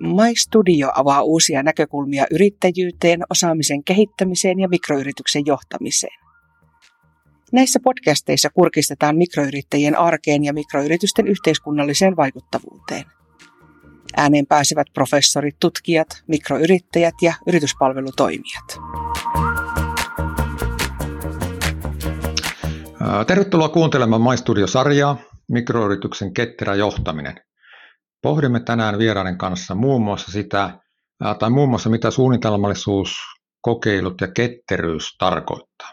My Studio avaa uusia näkökulmia yrittäjyyteen, osaamisen kehittämiseen ja mikroyrityksen johtamiseen. Näissä podcasteissa kurkistetaan mikroyrittäjien arkeen ja mikroyritysten yhteiskunnalliseen vaikuttavuuteen. Ääneen pääsevät professorit, tutkijat, mikroyrittäjät ja yrityspalvelutoimijat. Tervetuloa kuuntelemaan MyStudio-sarjaa Mikroyrityksen ketterä johtaminen. Pohdimme tänään vieraiden kanssa muun muassa sitä, tai muun muassa mitä suunnitelmallisuus, kokeilut ja ketteryys tarkoittaa.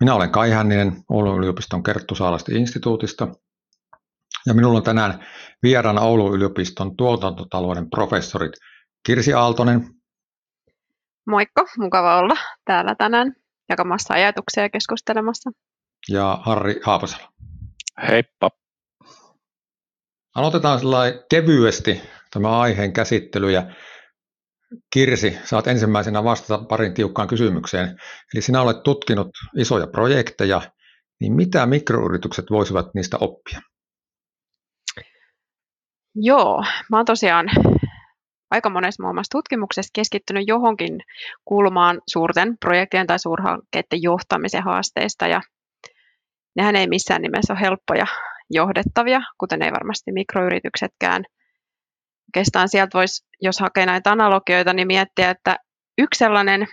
Minä olen Kai Hänninen Oulun yliopiston Kerttu Saalasti instituutista ja minulla on tänään vieraana Oulun yliopiston tuotantotalouden professorit Kirsi Aaltonen. Moikka, mukava olla täällä tänään jakamassa ajatuksia ja keskustelemassa. Ja Harri Haapasalo. Heippa. Aloitetaan kevyesti tämä aiheen käsittely ja Kirsi, saat ensimmäisenä vastata parin tiukkaan kysymykseen. Eli sinä olet tutkinut isoja projekteja, niin mitä mikroyritykset voisivat niistä oppia? Joo, mä oon tosiaan aika monessa muun muassa tutkimuksessa keskittynyt johonkin kulmaan suurten projektien tai suurhankkeiden johtamisen haasteista ja nehän ei missään nimessä ole helppoja johdettavia, kuten ei varmasti mikroyrityksetkään. Oikeastaan sieltä voisi, jos hakee näitä analogioita, niin miettiä, että yksi sellainen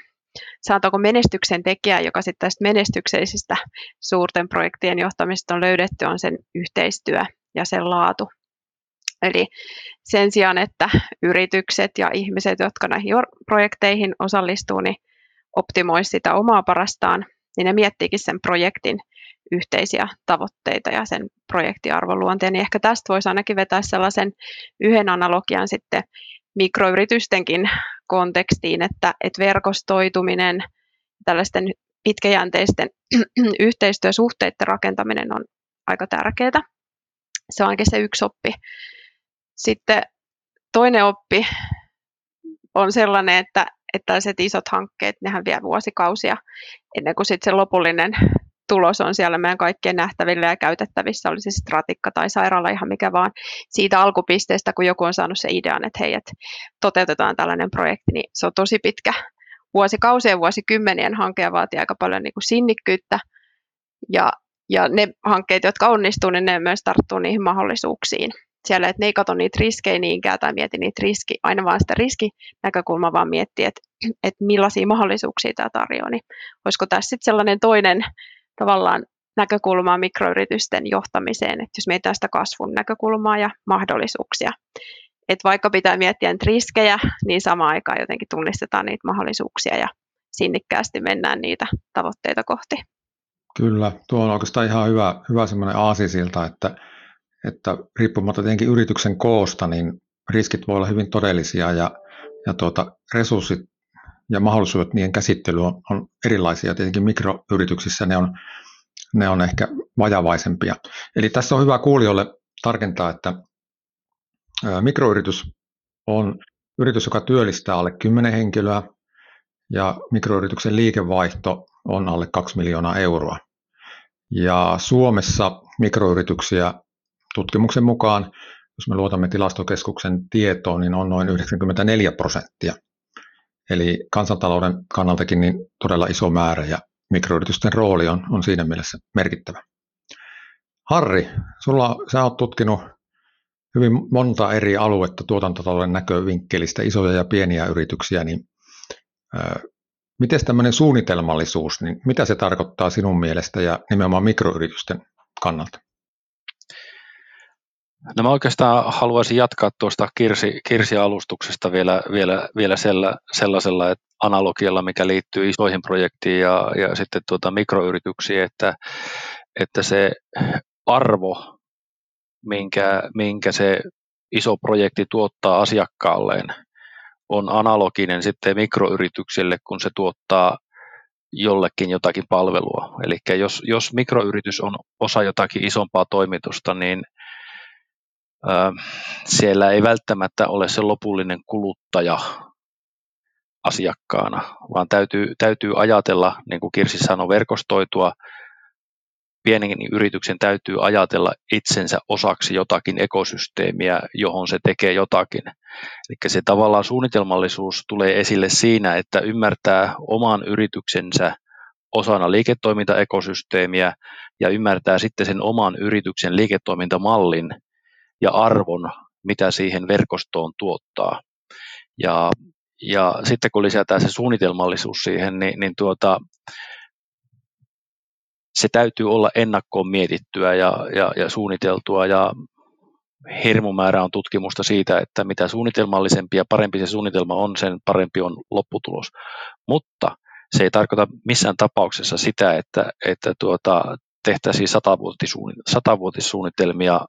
saatako menestyksen tekijä, joka sitten tästä menestyksellisistä suurten projektien johtamista on löydetty, on sen yhteistyö ja sen laatu. Eli sen sijaan, että yritykset ja ihmiset, jotka näihin projekteihin osallistuu, niin optimoisi sitä omaa parastaan, niin ne miettiikin sen projektin yhteisiä tavoitteita ja sen projektiarvon luonteen. Niin ehkä tästä voisi ainakin vetää sellaisen yhden analogian sitten mikroyritystenkin kontekstiin, että, että verkostoituminen, tällaisten pitkäjänteisten yhteistyösuhteiden rakentaminen on aika tärkeää. Se on ainakin se yksi oppi. Sitten toinen oppi on sellainen, että, että tällaiset isot hankkeet, nehän vie vuosikausia ennen kuin sitten se lopullinen tulos on siellä meidän kaikkien nähtävillä ja käytettävissä, oli se stratikka tai sairaala ihan mikä vaan. Siitä alkupisteestä, kun joku on saanut se idean, että hei, että toteutetaan tällainen projekti, niin se on tosi pitkä. Vuosikausien, vuosikymmenien hanke ja vaatii aika paljon niin kuin sinnikkyyttä. Ja, ja ne hankkeet, jotka onnistuu, niin ne myös tarttuu niihin mahdollisuuksiin. Siellä, että ne ei katso niitä riskejä niinkään tai mieti niitä riski, aina vaan sitä riskinäkökulmaa, vaan miettii, että, että millaisia mahdollisuuksia tämä tarjoaa. Niin olisiko tässä sitten sellainen toinen tavallaan näkökulmaa mikroyritysten johtamiseen, että jos mietitään sitä kasvun näkökulmaa ja mahdollisuuksia. Että vaikka pitää miettiä niitä riskejä, niin samaan aikaan jotenkin tunnistetaan niitä mahdollisuuksia ja sinnikkäästi mennään niitä tavoitteita kohti. Kyllä, tuo on oikeastaan ihan hyvä, hyvä semmoinen aasisilta, että, että riippumatta tietenkin yrityksen koosta, niin riskit voi olla hyvin todellisia ja, ja tuota, resurssit ja mahdollisuudet niiden käsittely on, on erilaisia. Tietenkin mikroyrityksissä ne on, ne on ehkä vajavaisempia. Eli tässä on hyvä kuulijoille tarkentaa, että mikroyritys on yritys, joka työllistää alle 10 henkilöä ja mikroyrityksen liikevaihto on alle 2 miljoonaa euroa. Ja Suomessa mikroyrityksiä tutkimuksen mukaan, jos me luotamme tilastokeskuksen tietoon, niin on noin 94 prosenttia – Eli kansantalouden kannaltakin niin todella iso määrä ja mikroyritysten rooli on, on siinä mielessä merkittävä. Harri, sulla, sä oot tutkinut hyvin monta eri aluetta tuotantotalouden näkövinkkelistä, isoja ja pieniä yrityksiä, niin ää, miten tämmöinen suunnitelmallisuus, niin mitä se tarkoittaa sinun mielestä ja nimenomaan mikroyritysten kannalta? No mä oikeastaan haluaisin jatkaa tuosta Kirsi, Kirsi-alustuksesta vielä, vielä, vielä sella, sellaisella että analogialla, mikä liittyy isoihin projektiin ja, ja sitten tuota mikroyrityksiin, että, että se arvo, minkä, minkä se iso projekti tuottaa asiakkaalleen, on analoginen sitten mikroyrityksille, kun se tuottaa jollekin jotakin palvelua. Eli jos, jos mikroyritys on osa jotakin isompaa toimitusta, niin – siellä ei välttämättä ole se lopullinen kuluttaja asiakkaana, vaan täytyy, täytyy ajatella, niin kuin Kirsi sanoi, verkostoitua pienen yrityksen täytyy ajatella itsensä osaksi jotakin ekosysteemiä, johon se tekee jotakin. Eli se tavallaan suunnitelmallisuus tulee esille siinä, että ymmärtää oman yrityksensä osana liiketoimintaekosysteemiä ja ymmärtää sitten sen oman yrityksen liiketoimintamallin ja arvon, mitä siihen verkostoon tuottaa. Ja, ja sitten kun lisätään se suunnitelmallisuus siihen, niin, niin tuota, se täytyy olla ennakkoon mietittyä ja, ja, ja suunniteltua ja hirmumäärä on tutkimusta siitä, että mitä suunnitelmallisempi ja parempi se suunnitelma on, sen parempi on lopputulos. Mutta se ei tarkoita missään tapauksessa sitä, että, että tuota, tehtäisiin satavuotissuunnitelmia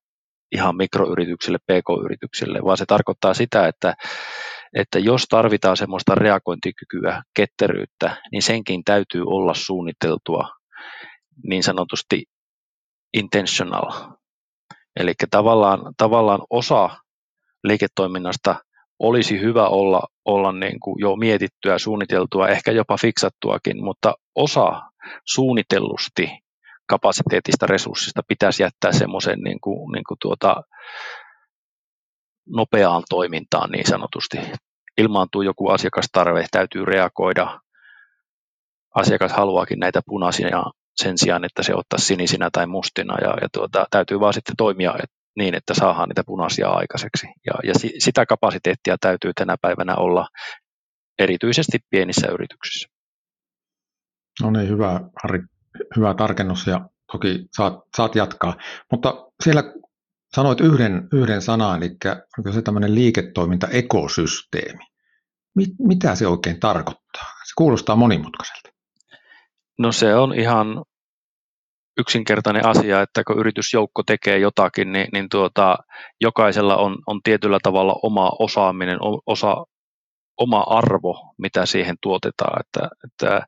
ihan mikroyrityksille, pk-yrityksille, vaan se tarkoittaa sitä, että, että jos tarvitaan semmoista reagointikykyä, ketteryyttä, niin senkin täytyy olla suunniteltua niin sanotusti intentional. Eli tavallaan, tavallaan osa liiketoiminnasta olisi hyvä olla, olla niin kuin jo mietittyä, suunniteltua, ehkä jopa fiksattuakin, mutta osa suunnitellusti kapasiteetista resurssista pitäisi jättää semmoisen niin kuin, niin kuin tuota, nopeaan toimintaan niin sanotusti. Ilmaantuu joku asiakastarve, täytyy reagoida. Asiakas haluaakin näitä punaisia sen sijaan, että se ottaisi sinisinä tai mustina ja, ja tuota, täytyy vaan sitten toimia et, niin, että saadaan niitä punaisia aikaiseksi. Ja, ja si, sitä kapasiteettia täytyy tänä päivänä olla erityisesti pienissä yrityksissä. No niin, hyvä Harri, hyvä tarkennus ja toki saat, saat jatkaa. Mutta siellä sanoit yhden, yhden sanan, eli onko se tämmöinen liiketoimintaekosysteemi. Mit, mitä se oikein tarkoittaa? Se kuulostaa monimutkaiselta. No se on ihan yksinkertainen asia, että kun yritysjoukko tekee jotakin, niin, niin tuota, jokaisella on, on tietyllä tavalla oma osaaminen, osa, oma arvo, mitä siihen tuotetaan. Että, että,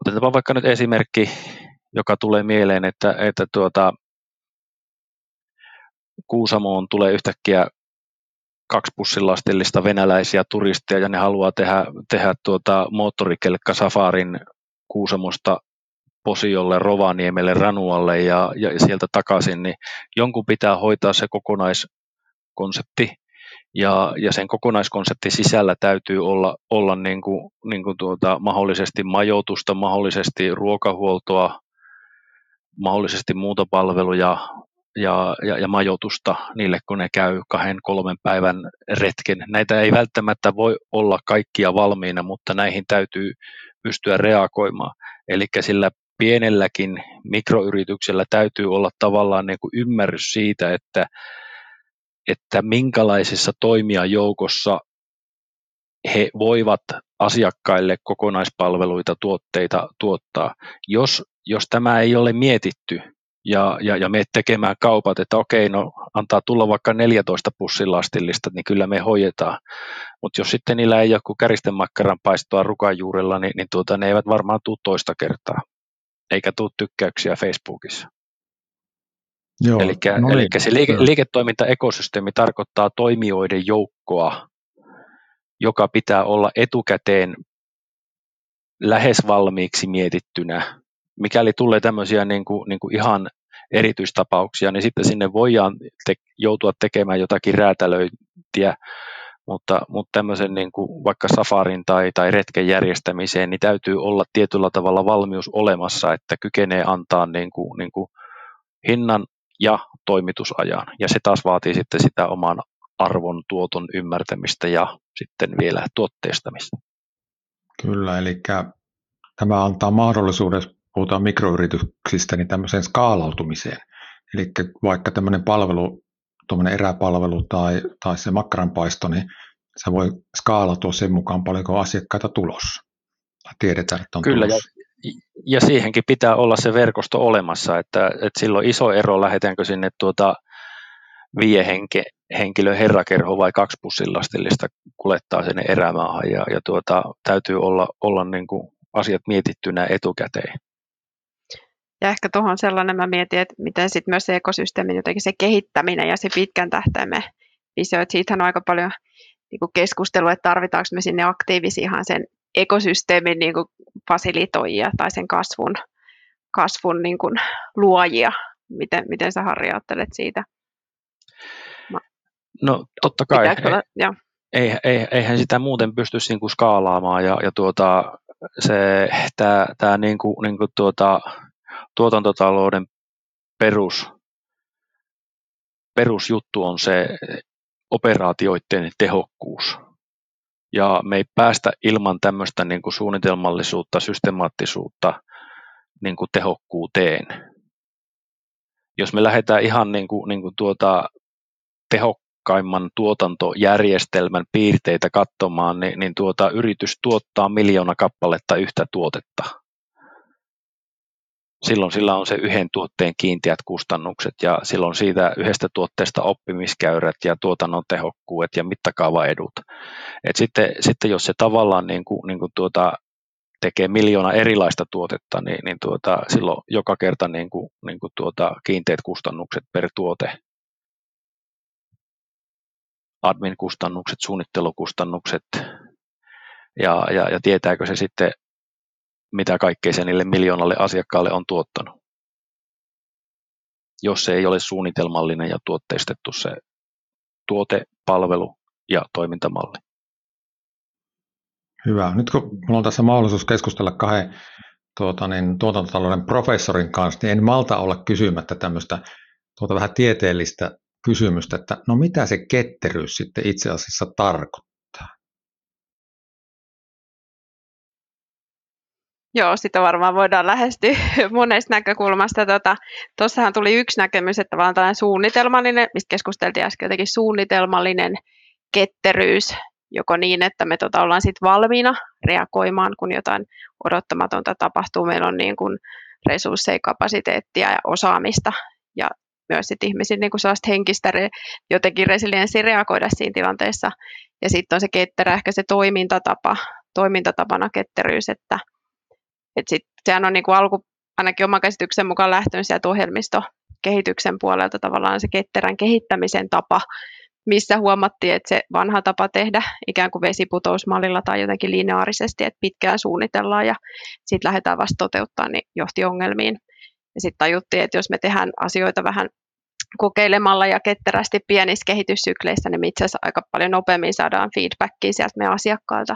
otetaanpa vaikka nyt esimerkki, joka tulee mieleen, että, että tuota, Kuusamoon tulee yhtäkkiä kaksi pussilastillista venäläisiä turisteja ja ne haluaa tehdä, tehdä tuota moottorikelkka safarin Kuusamosta Posiolle, Rovaniemelle, Ranualle ja, ja sieltä takaisin, niin jonkun pitää hoitaa se kokonaiskonsepti ja, ja sen kokonaiskonseptin sisällä täytyy olla, olla niin kuin, niin kuin tuota, mahdollisesti majoitusta, mahdollisesti ruokahuoltoa, mahdollisesti muuta palveluja ja, ja, ja majoitusta niille, kun ne käy kahden, kolmen päivän retken. Näitä ei välttämättä voi olla kaikkia valmiina, mutta näihin täytyy pystyä reagoimaan. Eli sillä pienelläkin mikroyrityksellä täytyy olla tavallaan niin kuin ymmärrys siitä, että, että minkälaisessa toimijajoukossa he voivat asiakkaille kokonaispalveluita, tuotteita tuottaa. Jos, jos tämä ei ole mietitty ja, ja, ja me tekemään kaupat, että okei, no antaa tulla vaikka 14 pussilastillista, niin kyllä me hoidetaan. Mutta jos sitten niillä ei joku käristemakkaran paistoa rukajuurella, niin, niin tuota, ne eivät varmaan tule toista kertaa, eikä tule tykkäyksiä Facebookissa. Eli no niin, se liike, liiketoimintaekosysteemi tarkoittaa toimijoiden joukkoa, joka pitää olla etukäteen lähes valmiiksi mietittynä. Mikäli tulee tämmöisiä niin kuin, niin kuin ihan erityistapauksia, niin sitten sinne voidaan te- joutua tekemään jotakin räätälöintiä, mutta, mutta tämmöisen niin kuin vaikka safarin tai, tai retken järjestämiseen, niin täytyy olla tietyllä tavalla valmius olemassa, että kykenee antaa niin kuin, niin kuin hinnan ja toimitusajan. Ja se taas vaatii sitten sitä oman arvon tuoton ymmärtämistä ja sitten vielä tuotteistamista. Kyllä, eli tämä antaa mahdollisuuden, puhutaan mikroyrityksistä, niin tämmöiseen skaalautumiseen. Eli vaikka tämmöinen palvelu, tuommoinen eräpalvelu tai, tai se makkaranpaisto, niin se voi skaalautua sen mukaan paljonko asiakkaita tulossa. Tiedetään, että on Kyllä, tulossa. Ja, siihenkin pitää olla se verkosto olemassa, että, että silloin iso ero, lähdetäänkö sinne tuota viie henke, henkilö herrakerho vai kaksi pussilastillista kulettaa sinne erämaahan ja, ja tuota, täytyy olla, olla niin kuin asiat mietittynä etukäteen. Ja ehkä tuohon sellainen mä mietin, että miten sitten myös se ekosysteemin jotenkin se kehittäminen ja se pitkän tähtäimen visio, että siitähän on aika paljon niin keskustelua, että tarvitaanko me sinne aktiivisiin sen ekosysteemin niin kuin fasilitoijia tai sen kasvun kasvun niin kuin luojia. Miten, miten sä Harri ajattelet siitä? No totta kai. Ei, ei, ei, eihän sitä muuten pystyisi niin kuin skaalaamaan ja, ja tuota, se, tämä, tämä niin kuin, niin kuin tuota, tuotantotalouden perus, perusjuttu on se operaatioiden tehokkuus. Ja me ei päästä ilman tämmöistä niin kuin suunnitelmallisuutta, systemaattisuutta niin kuin tehokkuuteen. Jos me lähdetään ihan niin kuin, niin kuin tuota, tehokkaimman tuotantojärjestelmän piirteitä katsomaan, niin, niin tuota, yritys tuottaa miljoona kappaletta yhtä tuotetta silloin sillä on se yhden tuotteen kiinteät kustannukset ja silloin siitä yhdestä tuotteesta oppimiskäyrät ja tuotannon tehokkuudet ja mittakaavaedut. Et sitten, sitten jos se tavallaan niin kuin, niin kuin tuota, tekee miljoona erilaista tuotetta, niin, niin tuota, silloin joka kerta niin kuin, niin kuin tuota, kiinteät kustannukset per tuote, admin-kustannukset, suunnittelukustannukset, ja, ja, ja tietääkö se sitten mitä kaikkea se niille miljoonalle asiakkaalle on tuottanut. Jos se ei ole suunnitelmallinen ja tuotteistettu se tuote, palvelu ja toimintamalli. Hyvä. Nyt kun minulla on tässä mahdollisuus keskustella kahden tuota, niin, tuotantotalouden professorin kanssa, niin en malta olla kysymättä tämmöistä tuota, vähän tieteellistä kysymystä, että no mitä se ketteryys sitten itse asiassa tarkoittaa? Joo, sitä varmaan voidaan lähestyä monesta näkökulmasta. Tota, tuossahan tuli yksi näkemys, että vaan tällainen suunnitelmallinen, mistä keskusteltiin äsken, jotenkin suunnitelmallinen ketteryys, joko niin, että me tota, ollaan sit valmiina reagoimaan, kun jotain odottamatonta tapahtuu. Meillä on niin kuin resursseja, kapasiteettia ja osaamista ja myös sit ihmisillä niin sellaista henkistä jotenkin resilienssiä reagoida siinä tilanteessa. Ja sitten on se ketterä, ehkä se toimintatapa, toimintatapana ketteryys, että et sit, sehän on niin kuin alku, ainakin oman käsityksen mukaan lähtöön sieltä ohjelmistokehityksen puolelta tavallaan se ketterän kehittämisen tapa, missä huomattiin, että se vanha tapa tehdä ikään kuin vesiputousmallilla tai jotenkin lineaarisesti, että pitkään suunnitellaan ja sitten lähdetään vasta toteuttaa, niin johti ongelmiin. Ja sitten tajuttiin, että jos me tehdään asioita vähän kokeilemalla ja ketterästi pienissä kehityssykleissä, niin me itse asiassa aika paljon nopeammin saadaan feedbackia sieltä meidän asiakkailta,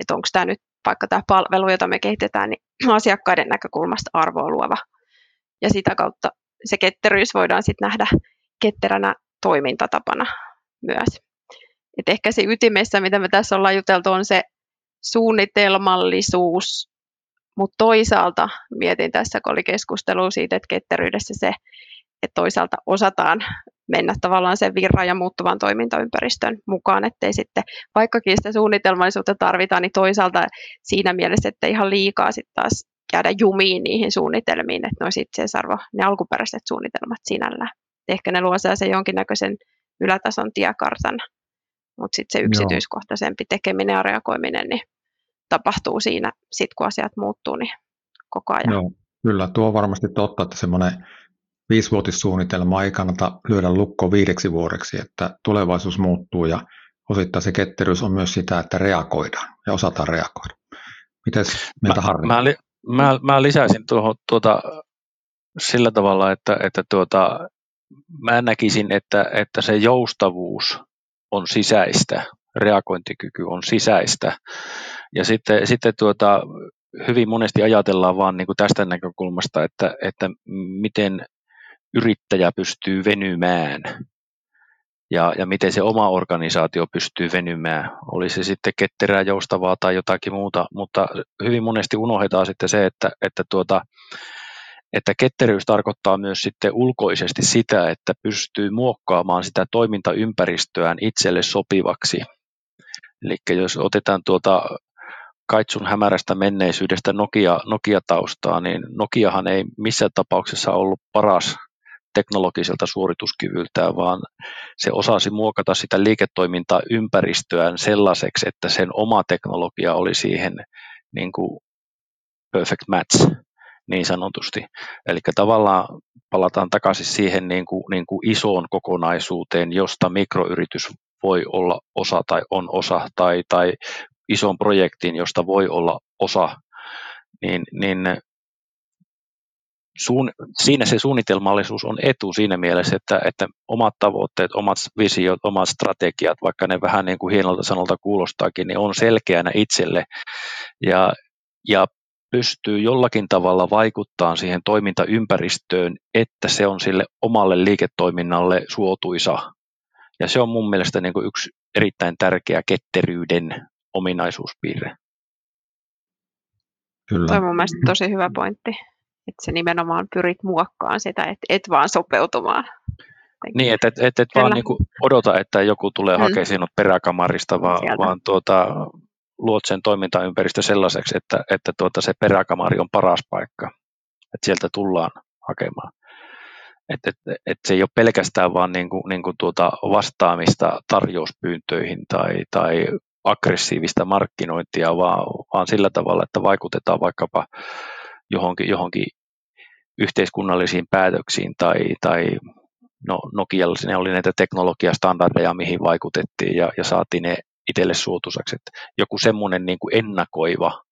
että onko tämä nyt vaikka tämä palvelu, jota me kehitetään, niin asiakkaiden näkökulmasta arvoa luova. Ja sitä kautta se ketteryys voidaan sitten nähdä ketteränä toimintatapana myös. Et ehkä se ytimessä, mitä me tässä ollaan juteltu, on se suunnitelmallisuus, mutta toisaalta mietin tässä, kun oli keskustelu siitä, että ketteryydessä se, että toisaalta osataan mennä tavallaan sen virran ja muuttuvan toimintaympäristön mukaan, ettei sitten, vaikkakin sitä suunnitelmallisuutta tarvitaan, niin toisaalta siinä mielessä, että ihan liikaa sitten taas jäädä jumiin niihin suunnitelmiin, että ne olisi itseisarvo, ne alkuperäiset suunnitelmat sinällään. Ehkä ne luo sen jonkinnäköisen ylätason tiekartan, mutta sitten se yksityiskohtaisempi tekeminen ja reagoiminen niin tapahtuu siinä, sit kun asiat muuttuu, niin koko ajan. Joo, kyllä, tuo on varmasti totta, että semmoinen viisivuotissuunnitelma ei kannata lyödä lukko viideksi vuodeksi, että tulevaisuus muuttuu ja osittain se ketteryys on myös sitä, että reagoidaan ja osataan reagoida. Mites meiltä Harri? Mä, mä, mä, mä lisäisin tuohon tuota, sillä tavalla, että, että tuota, mä näkisin, että, että se joustavuus on sisäistä, reagointikyky on sisäistä. Ja sitten, sitten tuota, hyvin monesti ajatellaan vaan niin kuin tästä näkökulmasta, että, että miten yrittäjä pystyy venymään ja, ja miten se oma organisaatio pystyy venymään. Oli se sitten ketterää, joustavaa tai jotakin muuta, mutta hyvin monesti unohdetaan sitten se, että, että, tuota, että ketteryys tarkoittaa myös sitten ulkoisesti sitä, että pystyy muokkaamaan sitä toimintaympäristöään itselle sopivaksi. Eli jos otetaan tuota Kaitsun hämärästä menneisyydestä Nokia, Nokia-taustaa, niin Nokiahan ei missään tapauksessa ollut paras teknologiselta suorituskyvyltään, vaan se osasi muokata sitä liiketoimintaa ympäristöään sellaiseksi, että sen oma teknologia oli siihen niin kuin perfect match niin sanotusti. Eli tavallaan palataan takaisin siihen niin kuin, niin kuin isoon kokonaisuuteen, josta mikroyritys voi olla osa tai on osa, tai, tai isoon projektiin, josta voi olla osa, niin, niin suun, siinä se suunnitelmallisuus on etu siinä mielessä, että, että omat tavoitteet, omat visiot, omat strategiat, vaikka ne vähän niin kuin hienolta sanolta kuulostaakin, niin on selkeänä itselle ja, ja pystyy jollakin tavalla vaikuttamaan siihen toimintaympäristöön, että se on sille omalle liiketoiminnalle suotuisa. Ja se on mun mielestä niin kuin yksi erittäin tärkeä ketteryyden ominaisuuspiirre. Kyllä. Tuo on mun mielestä tosi hyvä pointti, että se nimenomaan pyrit muokkaan sitä, että et vaan sopeutumaan. Niin, että et, et, et vaan niin odota, että joku tulee mm. hakemaan sinut peräkamarista, vaan, vaan tuota, luot sen toimintaympäristö sellaiseksi, että, että tuota, se peräkamari on paras paikka, että sieltä tullaan hakemaan. Et, et, et se ei ole pelkästään vaan niin kuin, niin kuin tuota vastaamista tarjouspyyntöihin tai, tai aggressiivista markkinointia, vaan, vaan sillä tavalla, että vaikutetaan vaikkapa johonkin, johonkin yhteiskunnallisiin päätöksiin tai, tai no, Nokialla ne oli näitä teknologiastandardeja, mihin vaikutettiin ja, ja saatiin ne itselle suotuisaksi. Joku semmoinen niin kuin ennakoiva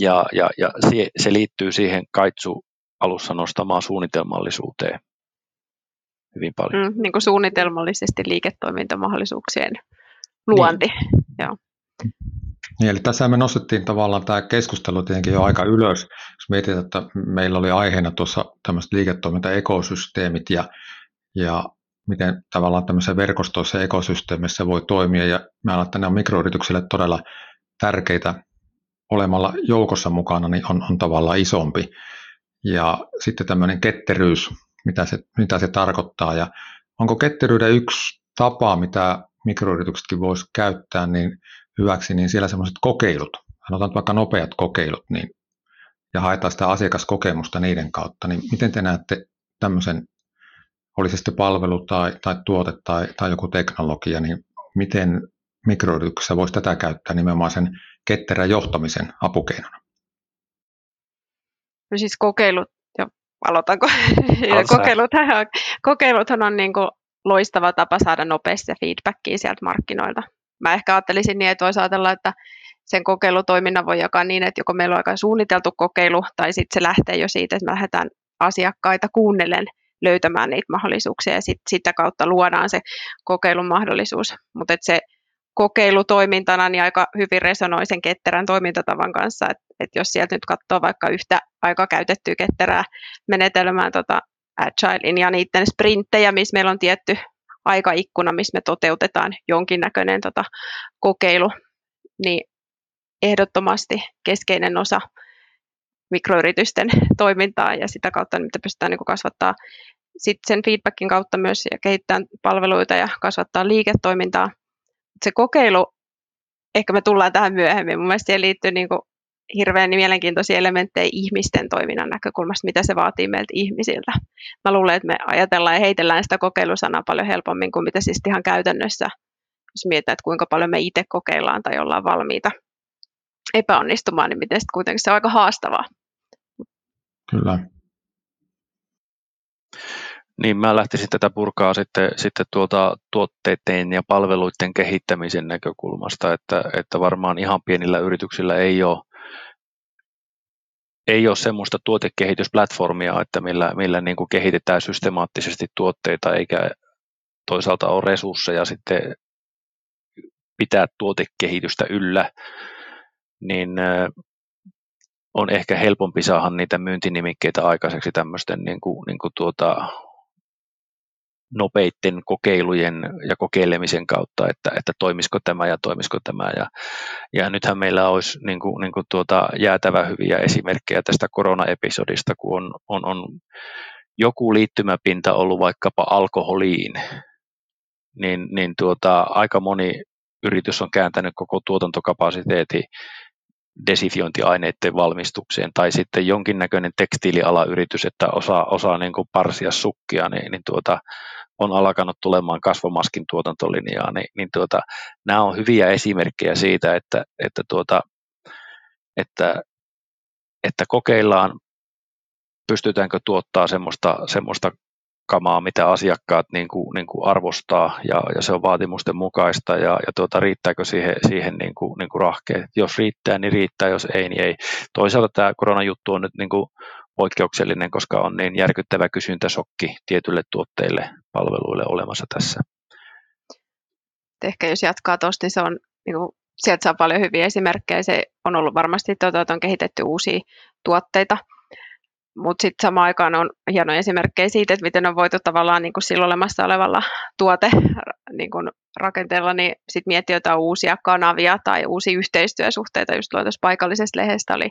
ja, ja, ja se, se liittyy siihen Kaitsu alussa nostamaan suunnitelmallisuuteen hyvin paljon. Mm, niin kuin suunnitelmallisesti liiketoimintamahdollisuuksien luonti. Niin. Joo. Niin, eli tässä me nostettiin tavallaan tämä keskustelu tietenkin jo aika ylös, jos mietit, että meillä oli aiheena tuossa tämmöiset liiketoimintaekosysteemit ja, ja miten tavallaan tämmöisissä verkostoissa ja ekosysteemissä voi toimia, ja mä ajattelen, että ne on mikroyrityksille todella tärkeitä olemalla joukossa mukana, niin on, on tavallaan isompi. Ja sitten tämmöinen ketteryys, mitä se, mitä se tarkoittaa, ja onko ketteryyden yksi tapa, mitä mikroyrityksetkin voisi käyttää niin hyväksi, niin siellä semmoiset kokeilut, sanotaan vaikka nopeat kokeilut, niin, ja haetaan sitä asiakaskokemusta niiden kautta, niin miten te näette tämmöisen, oli se sitten palvelu tai, tai tuote tai, tai joku teknologia, niin miten mikroyrityksessä voisi tätä käyttää nimenomaan sen ketterän johtamisen apukeinona? No siis kokeilut, ja aloitanko? Kokeiluthan, kokeiluthan on niin kuin loistava tapa saada nopeasti feedbackia sieltä markkinoilta. Mä ehkä ajattelisin niin, että voisi ajatella, että sen kokeilutoiminnan voi jakaa niin, että joko meillä on aika suunniteltu kokeilu, tai sitten se lähtee jo siitä, että me lähdetään asiakkaita kuunnellen löytämään niitä mahdollisuuksia, ja sit, sitä kautta luodaan se kokeilun mahdollisuus. Mutta se kokeilutoimintana niin aika hyvin resonoi sen ketterän toimintatavan kanssa, että et jos sieltä nyt katsoo vaikka yhtä aika käytettyä ketterää menetelmää tota, Agilein ja niiden sprinttejä, missä meillä on tietty aikaikkuna, missä me toteutetaan jonkinnäköinen tota, kokeilu, niin ehdottomasti keskeinen osa mikroyritysten toimintaa ja sitä kautta mitä pystytään niin kasvattaa sitten sen feedbackin kautta myös ja kehittää palveluita ja kasvattaa liiketoimintaa. Se kokeilu, ehkä me tullaan tähän myöhemmin, mun mielestä siihen liittyy niin kuin hirveän mielenkiintoisia elementtejä ihmisten toiminnan näkökulmasta, mitä se vaatii meiltä ihmisiltä. Mä luulen, että me ajatellaan ja heitellään sitä kokeilusanaa paljon helpommin kuin mitä siis ihan käytännössä, jos mietitään, että kuinka paljon me itse kokeillaan tai ollaan valmiita epäonnistumaan, niin miten sitten kuitenkin se on aika haastavaa. Kyllä. Niin, mä lähtisin tätä purkaa sitten, sitten tuota tuotteiden ja palveluiden kehittämisen näkökulmasta, että, että varmaan ihan pienillä yrityksillä ei ole ei ole semmoista tuotekehitysplatformia, että millä, millä niin kuin kehitetään systemaattisesti tuotteita eikä toisaalta ole resursseja sitten pitää tuotekehitystä yllä, niin on ehkä helpompi saada niitä myyntinimikkeitä aikaiseksi tämmöisten niin kuin, niin kuin tuota, nopeiden kokeilujen ja kokeilemisen kautta, että, että toimisiko tämä ja toimisiko tämä. Ja, ja nythän meillä olisi niin kuin, niin kuin tuota, jäätävä hyviä esimerkkejä tästä koronaepisodista, kun on, on, on joku liittymäpinta ollut vaikkapa alkoholiin, niin, niin tuota, aika moni yritys on kääntänyt koko tuotantokapasiteetin desifiointiaineiden valmistukseen tai sitten jonkinnäköinen tekstiilialayritys, että osaa, osaa niin kuin parsia sukkia, niin, niin tuota, on alkanut tulemaan kasvomaskin tuotantolinjaa, niin, niin tuota, nämä on hyviä esimerkkejä siitä, että, että, tuota, että, että kokeillaan, pystytäänkö tuottaa semmoista, semmoista kamaa, mitä asiakkaat niin kuin, niin kuin arvostaa ja, ja se on vaatimusten mukaista ja, ja tuota, riittääkö siihen, siihen niin kuin, niin kuin rahkeet. Jos riittää, niin riittää, jos ei, niin ei. Toisaalta tämä koronajuttu on nyt niin kuin poikkeuksellinen, koska on niin järkyttävä kysyntäsokki tietyille tuotteille, palveluille olemassa tässä. Ehkä jos jatkaa tuosta, niin se on, niin kuin, sieltä saa paljon hyviä esimerkkejä. Se on ollut varmasti, tuota, että on kehitetty uusia tuotteita, mutta sitten samaan aikaan on hienoja esimerkkejä siitä, että miten on voitu tavallaan niin kuin sillä olemassa olevalla tuote niin kuin rakenteella, niin sitten miettiä jotain uusia kanavia tai uusia yhteistyösuhteita. Just tuossa paikallisesta lehdestä oli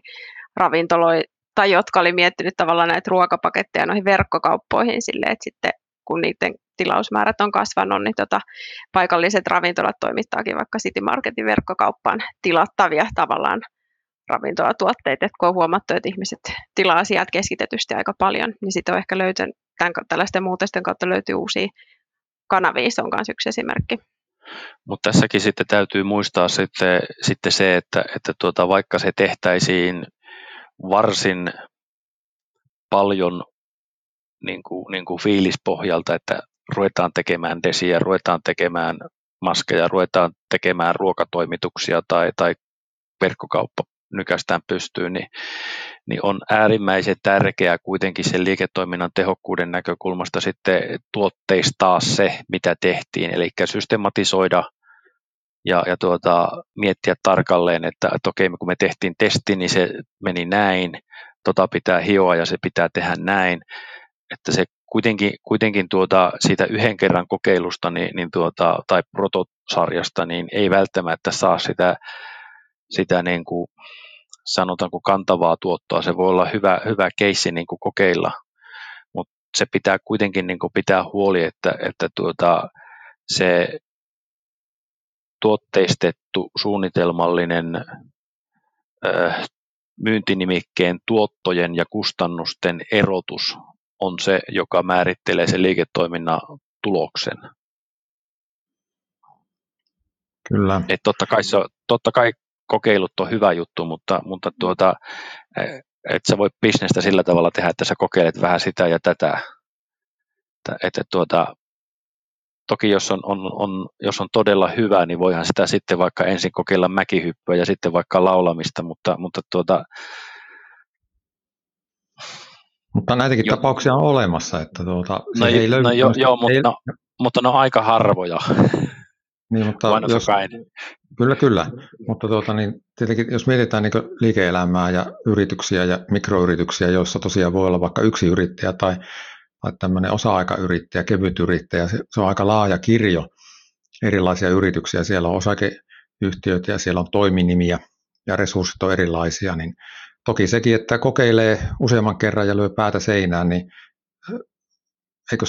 ravintoloita, tai jotka oli miettinyt tavallaan näitä ruokapaketteja noihin verkkokauppoihin silleen, että sitten kun niiden tilausmäärät on kasvanut, niin tota, paikalliset ravintolat toimittaakin vaikka City Marketin verkkokauppaan tilattavia tavallaan ravintolatuotteita, että kun on huomattu, että ihmiset tilaa sieltä keskitetysti aika paljon, niin sitten on ehkä löytynyt, tämän, tällaisten muutosten kautta löytyy uusia kanavia, se on myös yksi esimerkki. Mutta tässäkin sitten täytyy muistaa sitten, sitten se, että, että tuota, vaikka se tehtäisiin varsin paljon niin kuin, niin kuin fiilispohjalta, että ruvetaan tekemään desiä, ruvetaan tekemään maskeja, ruvetaan tekemään ruokatoimituksia tai, tai verkkokauppa nykästään pystyyn, niin, niin on äärimmäisen tärkeää kuitenkin sen liiketoiminnan tehokkuuden näkökulmasta sitten tuotteistaa se, mitä tehtiin, eli systematisoida ja, ja tuota, miettiä tarkalleen, että, että okei, kun me tehtiin testi, niin se meni näin, tota pitää hioa ja se pitää tehdä näin, että se kuitenkin, kuitenkin tuota, siitä yhden kerran kokeilusta niin, niin tuota, tai protosarjasta niin ei välttämättä saa sitä, sitä niin kuin, sanotaanko kantavaa tuottoa. Se voi olla hyvä, hyvä keissi niin kuin kokeilla, mutta se pitää kuitenkin niin kuin pitää huoli, että, että tuota, se tuotteistettu suunnitelmallinen myyntinimikkeen tuottojen ja kustannusten erotus on se, joka määrittelee sen liiketoiminnan tuloksen. Kyllä. Et totta, kai se, totta kai kokeilut on hyvä juttu, mutta, mutta tuota, et sä voi bisnestä sillä tavalla tehdä, että sä kokeilet vähän sitä ja tätä. Että, että tuota, toki jos on, on, on, jos on todella hyvä, niin voihan sitä sitten vaikka ensin kokeilla mäkihyppyä ja sitten vaikka laulamista, mutta, mutta tuota, mutta näitäkin jo. tapauksia on olemassa, että tuota, no, ei löydy. No, jo, joo, mutta, ei... no, mutta ne on aika harvoja. Niin, mutta jos, kyllä, kyllä. Mutta tuota, niin, tietenkin, jos mietitään niin liike-elämää ja yrityksiä ja mikroyrityksiä, joissa tosiaan voi olla vaikka yksi yrittäjä tai tai tämmöinen osa-aikayrittäjä, kevyt yrittäjä, se, se on aika laaja kirjo erilaisia yrityksiä. Siellä on osakeyhtiöt ja siellä on toiminimiä ja resurssit on erilaisia, niin toki sekin, että kokeilee useamman kerran ja lyö päätä seinään, niin eikö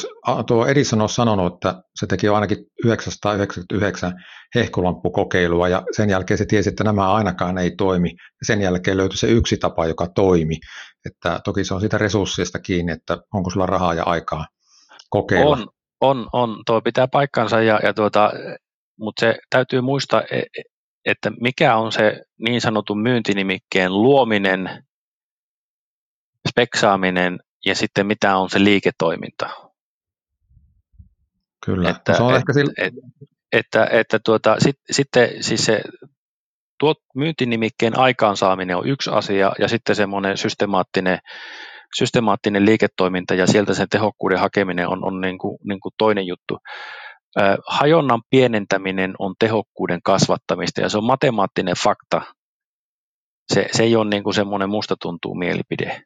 tuo Edison ole sanonut, että se teki ainakin 999 hehkulampukokeilua ja sen jälkeen se tiesi, että nämä ainakaan ei toimi. Ja sen jälkeen löytyi se yksi tapa, joka toimi. Että toki se on siitä resurssista kiinni, että onko sulla rahaa ja aikaa kokeilla. On, on, on. tuo pitää paikkansa, ja, ja tuota, mutta se täytyy muistaa, e, e, että mikä on se niin sanotun myyntinimikkeen luominen, speksaaminen ja sitten mitä on se liiketoiminta. Kyllä, että, se on et, ehkä sillä... et, että, että tuota, sit, sitten siis se tuot myyntinimikkeen aikaansaaminen on yksi asia ja sitten semmoinen systemaattinen, systemaattinen liiketoiminta ja sieltä sen tehokkuuden hakeminen on, on niin kuin, niin kuin toinen juttu. Hajonnan pienentäminen on tehokkuuden kasvattamista ja se on matemaattinen fakta. Se, se ei ole niin kuin semmoinen musta tuntuu mielipide.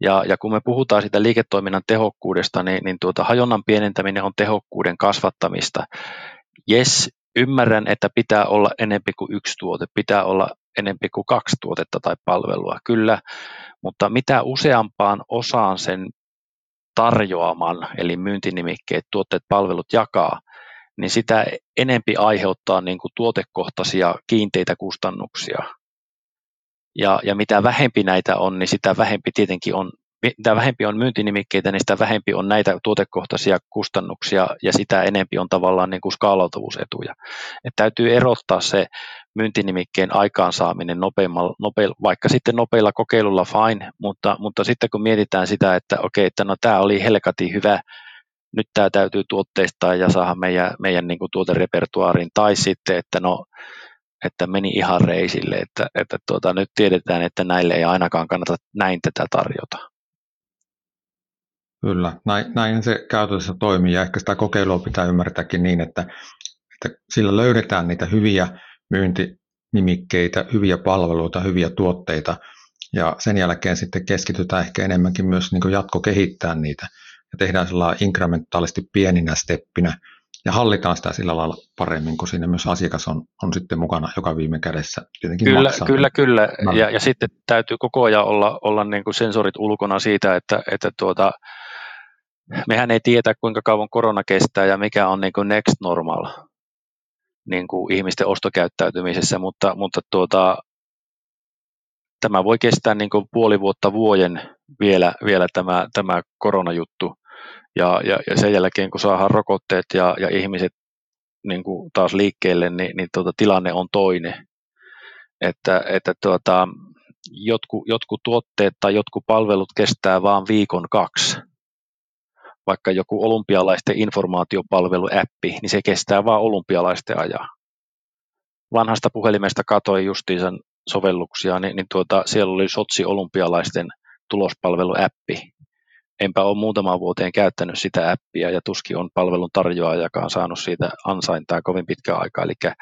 Ja, ja kun me puhutaan siitä liiketoiminnan tehokkuudesta, niin, niin tuota, hajonnan pienentäminen on tehokkuuden kasvattamista. Yes, ymmärrän, että pitää olla enempi kuin yksi tuote, pitää olla enempi kuin kaksi tuotetta tai palvelua, kyllä, mutta mitä useampaan osaan sen tarjoaman, eli myyntinimikkeet, tuotteet, palvelut jakaa, niin sitä enempi aiheuttaa niin kuin tuotekohtaisia kiinteitä kustannuksia. Ja, ja mitä vähempi näitä on, niin sitä vähempi tietenkin on mitä vähempi on myyntinimikkeitä, niin sitä vähempi on näitä tuotekohtaisia kustannuksia ja sitä enempi on tavallaan niin kuin skaalautuvuusetuja. Et täytyy erottaa se myyntinimikkeen aikaansaaminen nopeilla, nopeilla, vaikka sitten nopeilla kokeilulla fine, mutta, mutta sitten kun mietitään sitä, että okei, että no tämä oli helkati hyvä, nyt tämä täytyy tuotteistaa ja saada meidän, meidän niin kuin tuoterepertuaariin, tai sitten, että no että meni ihan reisille, että, että tuota, nyt tiedetään, että näille ei ainakaan kannata näin tätä tarjota. Kyllä, näin, näin se käytännössä toimii ja ehkä sitä kokeilua pitää ymmärtääkin niin, että, että sillä löydetään niitä hyviä myyntinimikkeitä, hyviä palveluita, hyviä tuotteita ja sen jälkeen sitten keskitytään ehkä enemmänkin myös niin jatkokehittää niitä ja tehdään sellainen inkrementaalisesti pieninä steppinä ja hallitaan sitä sillä lailla paremmin, kun siinä myös asiakas on, on sitten mukana joka viime kädessä. Tietenkin kyllä, maksaa. kyllä, kyllä. Ja, ja sitten täytyy koko ajan olla, olla niin kuin sensorit ulkona siitä, että, että tuota, mehän ei tiedä, kuinka kauan korona kestää ja mikä on niin kuin next normal niin kuin ihmisten ostokäyttäytymisessä, mutta, mutta tuota, tämä voi kestää niin kuin puoli vuotta vuoden vielä, vielä tämä, tämä koronajuttu. Ja, ja, ja sen jälkeen, kun saadaan rokotteet ja, ja ihmiset niin kuin taas liikkeelle, niin, niin tuota, tilanne on toinen. Että, että tuota, jotkut, jotkut tuotteet tai jotkut palvelut kestää vain viikon kaksi. Vaikka joku olympialaisten informaatiopalveluäppi, niin se kestää vain olympialaisten ajaa. Vanhasta puhelimesta katoi justiinsa sovelluksia, niin, niin tuota, siellä oli Sotsi olympialaisten tulospalveluäppi. Enpä ole muutamaan vuoteen käyttänyt sitä appia ja tuskin on palvelun tarjoajakaan saanut siitä ansaintaa kovin pitkään aikaa. Eli, eli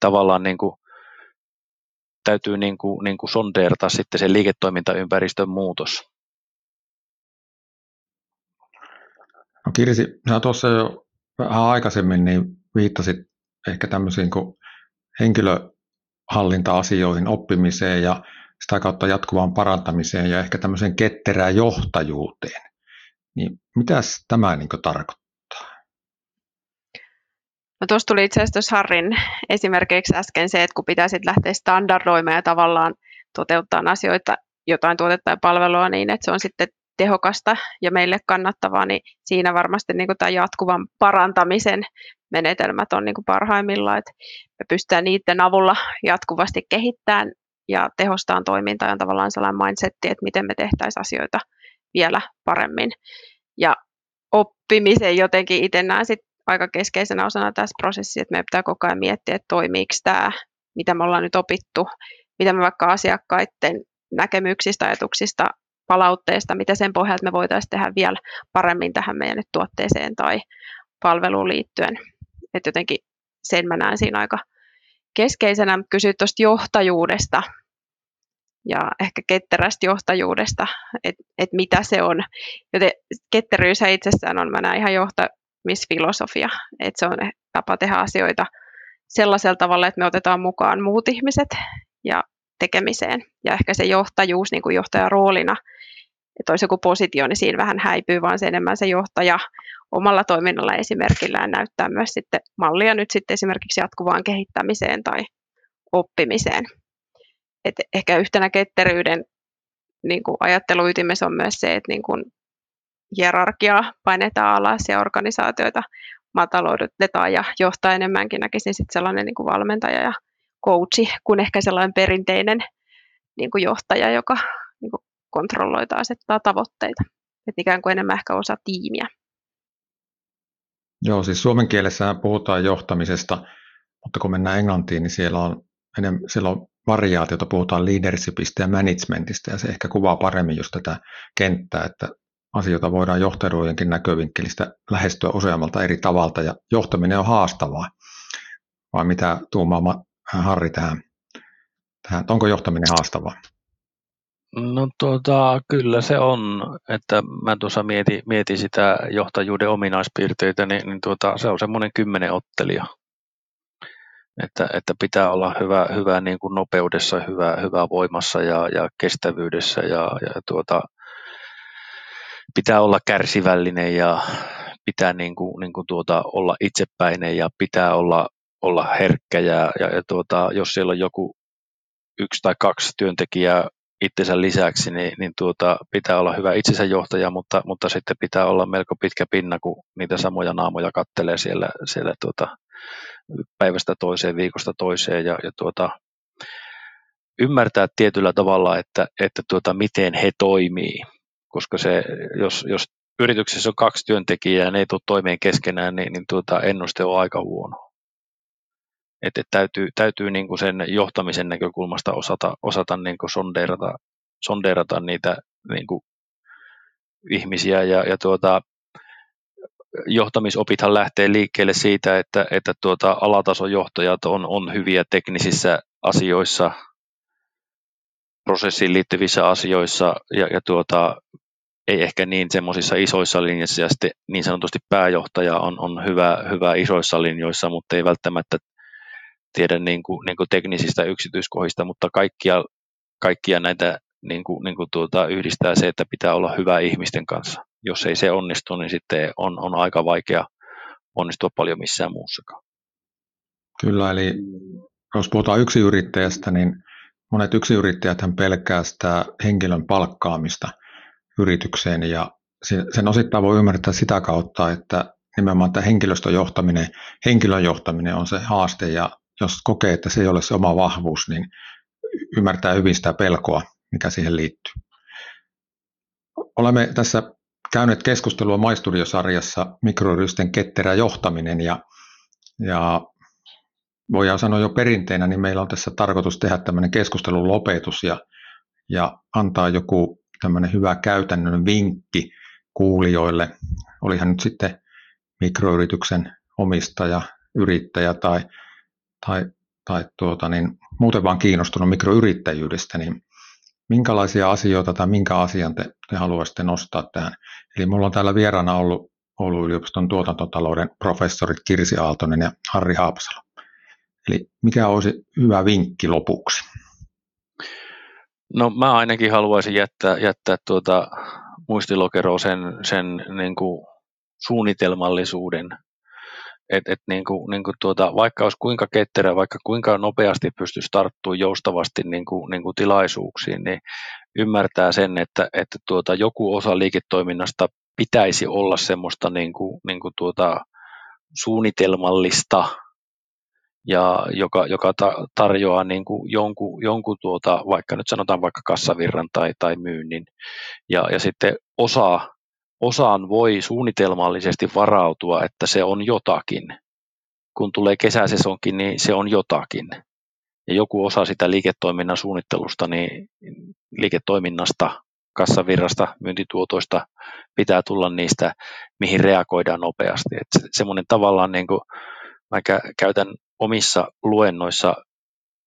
tavallaan niin kuin, täytyy niin kuin, niin kuin sondeerata sitten se liiketoimintaympäristön muutos. No Kirsi, sinä tuossa jo vähän aikaisemmin niin viittasit ehkä tämmöisiin kuin henkilöhallinta-asioihin, oppimiseen ja sitä kautta jatkuvaan parantamiseen ja ehkä tämmöiseen ketterään johtajuuteen. Niin mitäs tämä niin tarkoittaa? No tuossa tuli itse asiassa Harrin esimerkiksi äsken se, että kun pitäisi lähteä standardoimaan ja tavallaan toteuttaa asioita, jotain tuotetta ja palvelua niin, että se on sitten tehokasta ja meille kannattavaa, niin siinä varmasti niin kuin tämä jatkuvan parantamisen menetelmät on niin kuin parhaimmillaan, että me pystytään niiden avulla jatkuvasti kehittämään ja tehostaan toimintaa on tavallaan sellainen mindsetti, että miten me tehtäisiin asioita vielä paremmin. Ja oppimisen jotenkin itse näen sit aika keskeisenä osana tässä prosessissa, että meidän pitää koko ajan miettiä, että toimiiko tämä, mitä me ollaan nyt opittu, mitä me vaikka asiakkaiden näkemyksistä, ajatuksista, palautteesta, mitä sen pohjalta me voitaisiin tehdä vielä paremmin tähän meidän nyt tuotteeseen tai palveluun liittyen. Että jotenkin sen mä näen siinä aika keskeisenä kysyä tuosta johtajuudesta ja ehkä ketterästä johtajuudesta, että et mitä se on. Joten ketteryys itsessään on, mä näen ihan johtamisfilosofia, että se on tapa tehdä asioita sellaisella tavalla, että me otetaan mukaan muut ihmiset ja tekemiseen. Ja ehkä se johtajuus niin kuin johtajan roolina, että olisi joku positio, niin siinä vähän häipyy, vaan se enemmän se johtaja omalla toiminnalla esimerkillään näyttää myös sitten mallia nyt sitten esimerkiksi jatkuvaan kehittämiseen tai oppimiseen. Et ehkä yhtenä ketteryyden niin kuin ajatteluytimessä on myös se, että niin kuin hierarkiaa painetaan alas ja organisaatioita mataloidutetaan ja johtaa enemmänkin näkisin sitten sellainen niin kuin valmentaja ja coachi kuin ehkä sellainen perinteinen niin kuin johtaja, joka kuin kontrolloi tai asettaa tavoitteita. Että ikään kuin enemmän ehkä osa tiimiä. Joo, siis suomen kielessä puhutaan johtamisesta, mutta kun mennään englantiin, niin siellä on, enemmän, siellä on variaatiota, puhutaan leadershipistä ja managementista, ja se ehkä kuvaa paremmin just tätä kenttää, että asioita voidaan johtajuudenkin näkövinkkelistä lähestyä useammalta eri tavalta, ja johtaminen on haastavaa. Vai mitä tuumaa Harri tähän, tähän onko johtaminen haastavaa? No tuota, kyllä se on, että mä tuossa mietin, mietin sitä johtajuuden ominaispiirteitä, niin, niin tuota, se on semmoinen kymmenen ottelija. Että, että pitää olla hyvä, hyvä niin kuin nopeudessa, hyvä, hyvä voimassa ja, ja kestävyydessä ja, ja tuota, pitää olla kärsivällinen ja pitää niin kuin, niin kuin tuota, olla itsepäinen ja pitää olla, olla herkkä ja, ja, ja tuota, jos siellä on joku yksi tai kaksi työntekijää itsensä lisäksi, niin, niin tuota, pitää olla hyvä itsensä johtaja, mutta, mutta sitten pitää olla melko pitkä pinna, kun niitä samoja naamoja kattelee siellä, siellä tuota, päivästä toiseen, viikosta toiseen ja, ja tuota, ymmärtää tietyllä tavalla, että, että tuota, miten he toimii, koska se, jos, jos yrityksessä on kaksi työntekijää ja ne ei tule toimeen keskenään, niin, niin tuota, ennuste on aika huono. Että täytyy, täytyy niin kuin sen johtamisen näkökulmasta osata, osata niin kuin sondeerata, sondeerata niitä niin kuin ihmisiä. Ja, ja tuota, johtamisopithan lähtee liikkeelle siitä, että, että tuota, alatasojohtajat on, on hyviä teknisissä asioissa, prosessiin liittyvissä asioissa ja, ja tuota, ei ehkä niin semmoisissa isoissa linjoissa ja sitten niin sanotusti pääjohtaja on, on hyvä, hyvä isoissa linjoissa, mutta ei välttämättä tiedä niin kuin, niin kuin teknisistä yksityiskohdista, mutta kaikkia, kaikkia näitä niin kuin, niin kuin tuota, yhdistää se, että pitää olla hyvä ihmisten kanssa. Jos ei se onnistu, niin sitten on, on aika vaikea onnistua paljon missään muussakaan. Kyllä, eli jos puhutaan yksiyrittäjästä, niin monet yksiyrittäjät pelkää sitä henkilön palkkaamista yritykseen ja sen osittain voi ymmärtää sitä kautta, että nimenomaan tämä henkilöstön johtaminen, henkilön johtaminen on se haaste ja jos kokee, että se ei ole se oma vahvuus, niin ymmärtää hyvin sitä pelkoa, mikä siihen liittyy. Olemme tässä käyneet keskustelua Maistudiosarjassa mikroyritysten ketterä johtaminen ja, ja voidaan sanoa jo perinteinä, niin meillä on tässä tarkoitus tehdä tämmöinen keskustelun lopetus ja, ja antaa joku tämmöinen hyvä käytännön vinkki kuulijoille, olihan nyt sitten mikroyrityksen omistaja, yrittäjä tai, tai, tai tuota, niin, muuten vaan kiinnostunut mikroyrittäjyydestä, niin minkälaisia asioita tai minkä asian te, te haluaisitte nostaa tähän? Eli mulla on täällä vieraana ollut Oulun yliopiston tuotantotalouden professorit Kirsi Aaltonen ja Harri Haapasalo. Eli mikä olisi hyvä vinkki lopuksi? No mä ainakin haluaisin jättää, jättää tuota muistilokeroon sen, sen niin kuin suunnitelmallisuuden. Et, et niin kuin, niin kuin tuota, vaikka olisi kuinka ketterä, vaikka kuinka nopeasti pystyisi tarttumaan joustavasti niin kuin, niin kuin tilaisuuksiin, niin ymmärtää sen, että, että tuota, joku osa liiketoiminnasta pitäisi olla semmoista niin kuin, niin kuin tuota, suunnitelmallista ja joka, joka ta- tarjoaa niin kuin jonkun, jonkun tuota, vaikka nyt sanotaan vaikka kassavirran tai, tai myynnin, ja, ja sitten osa, osaan voi suunnitelmallisesti varautua, että se on jotakin. Kun tulee kesäsesonkin, niin se on jotakin. Ja joku osa sitä liiketoiminnan suunnittelusta, niin liiketoiminnasta, kassavirrasta, myyntituotoista pitää tulla niistä, mihin reagoidaan nopeasti. Että semmoinen tavallaan niin kuin, mä käytän omissa luennoissa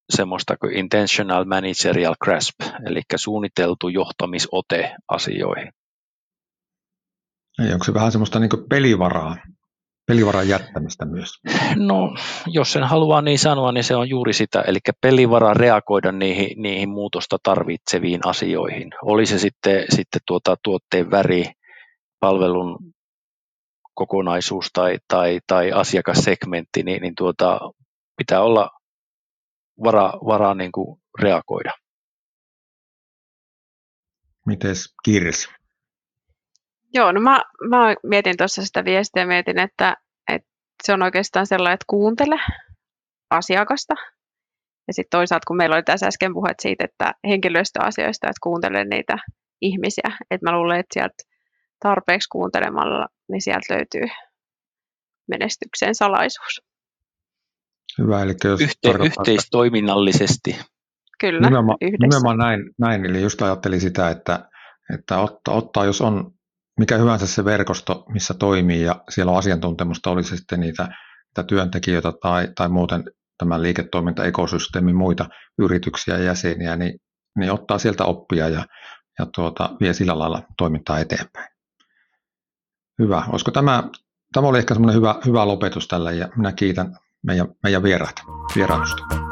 semmoista kuin intentional managerial grasp, eli suunniteltu johtamisote asioihin. Ei, onko se vähän semmoista niin pelivaraa, pelivaran jättämistä myös? No, jos sen haluaa niin sanoa, niin se on juuri sitä, eli pelivara reagoida niihin, niihin muutosta tarvitseviin asioihin. Oli se sitten, sitten tuota, tuotteen väri, palvelun kokonaisuus tai, tai, tai asiakassegmentti, niin, niin tuota, pitää olla varaa, varaa niin kuin reagoida. Mites Kirsi? Joo, no mä, mä mietin tuossa sitä viestiä, mietin, että, että se on oikeastaan sellainen, että kuuntele asiakasta. Ja sitten toisaalta, kun meillä oli tässä äsken puheet siitä, että henkilöstöasioista, että kuuntele niitä ihmisiä. Että mä luulen, että sieltä tarpeeksi kuuntelemalla, niin sieltä löytyy menestyksen salaisuus. Hyvä, eli jos Yhte, yhteistoiminnallisesti. Kyllä, nimenomaan, nimenomaan näin, näin, eli just ajattelin sitä, että, että ottaa, ottaa, jos on mikä hyvänsä se verkosto, missä toimii ja siellä on asiantuntemusta, olisi sitten niitä, niitä työntekijöitä tai, tai muuten tämän liiketoimintaekosysteemin muita yrityksiä ja jäseniä, niin, niin ottaa sieltä oppia ja, ja tuota, vie sillä lailla toimintaa eteenpäin. Hyvä. Olisiko tämä, tämä oli ehkä semmoinen hyvä, hyvä lopetus tälle ja minä kiitän meidän, meidän vieraita, vierailusta.